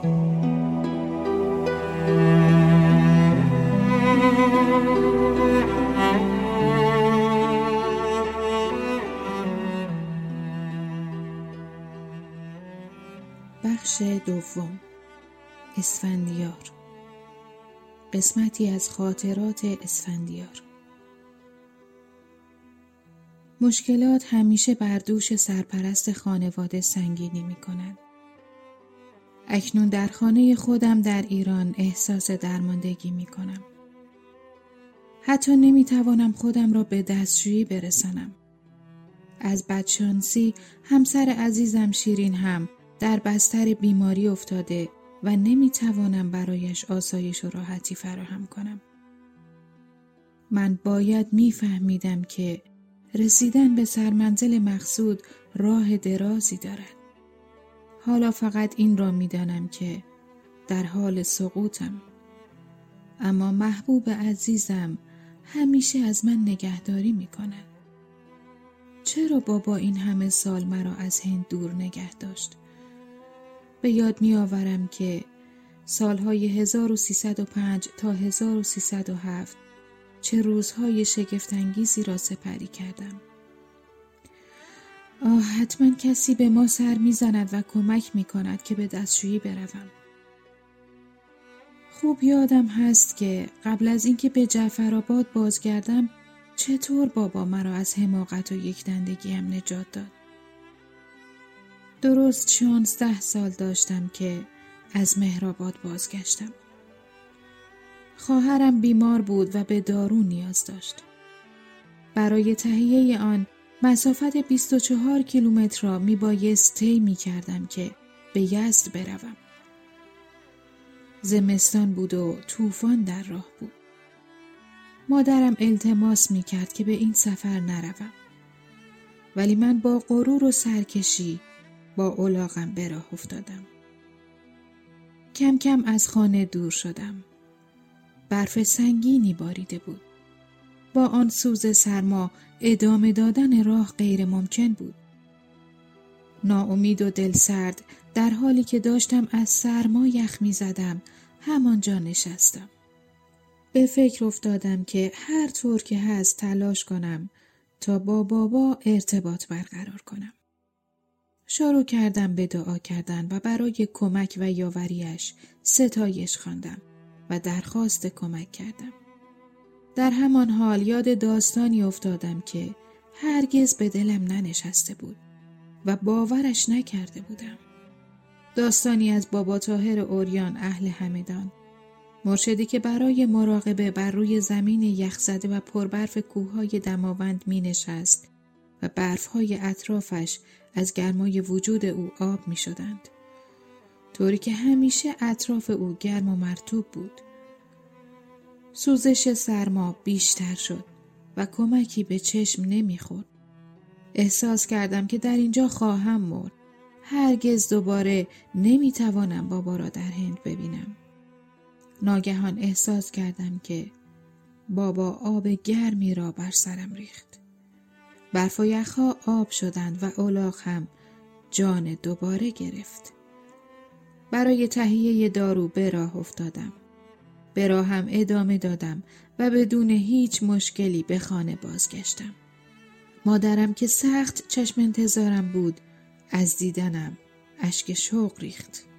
بخش دوم. اسفندیار. قسمتی از خاطرات اسفندیار. مشکلات همیشه بر دوش سرپرست خانواده سنگینی می کنند. اکنون در خانه خودم در ایران احساس درماندگی می کنم. حتی نمی توانم خودم را به دستشویی برسانم. از بدشانسی همسر عزیزم شیرین هم در بستر بیماری افتاده و نمی توانم برایش آسایش و راحتی فراهم کنم. من باید میفهمیدم که رسیدن به سرمنزل مقصود راه درازی دارد. حالا فقط این را می‌دانم که در حال سقوطم. اما محبوب عزیزم همیشه از من نگهداری می کند. چرا بابا این همه سال مرا از هند دور نگه داشت؟ به یاد می آورم که سالهای 1305 تا 1307 چه روزهای شگفتانگیزی را سپری کردم. آه حتما کسی به ما سر می‌زند و کمک می کند که به دستشویی بروم. خوب یادم هست که قبل از اینکه به جعفرآباد بازگردم چطور بابا مرا از حماقت و یک دندگیم نجات داد. درست شانزده سال داشتم که از مهرآباد بازگشتم. خواهرم بیمار بود و به دارو نیاز داشت. برای تهیه آن مسافت 24 کیلومتر را می بایست طی می کردم که به یزد بروم. زمستان بود و طوفان در راه بود. مادرم التماس می کرد که به این سفر نروم. ولی من با غرور و سرکشی با اولاغم به راه افتادم. کم کم از خانه دور شدم. برف سنگینی باریده بود. با آن سوز سرما ادامه دادن راه غیر ممکن بود. ناامید و دلسرد در حالی که داشتم از سرما یخ می زدم همانجا نشستم. به فکر افتادم که هر طور که هست تلاش کنم تا با بابا ارتباط برقرار کنم. شروع کردم به دعا کردن و برای کمک و یاوریش ستایش خواندم و درخواست کمک کردم. در همان حال یاد داستانی افتادم که هرگز به دلم ننشسته بود و باورش نکرده بودم. داستانی از بابا تاهر اوریان اهل همدان مرشدی که برای مراقبه بر روی زمین یخزده و پربرف کوههای دماوند می نشست و برفهای اطرافش از گرمای وجود او آب می شدند. طوری که همیشه اطراف او گرم و مرتوب بود. سوزش سرما بیشتر شد و کمکی به چشم نمی‌خورد. احساس کردم که در اینجا خواهم مرد. هرگز دوباره نمی‌توانم بابا را در هند ببینم. ناگهان احساس کردم که بابا آب گرمی را بر سرم ریخت. برف و یخها آب شدند و اولاغ هم جان دوباره گرفت. برای تهیه دارو به راه افتادم. به راهم ادامه دادم و بدون هیچ مشکلی به خانه بازگشتم. مادرم که سخت چشم انتظارم بود از دیدنم اشک شوق ریخت.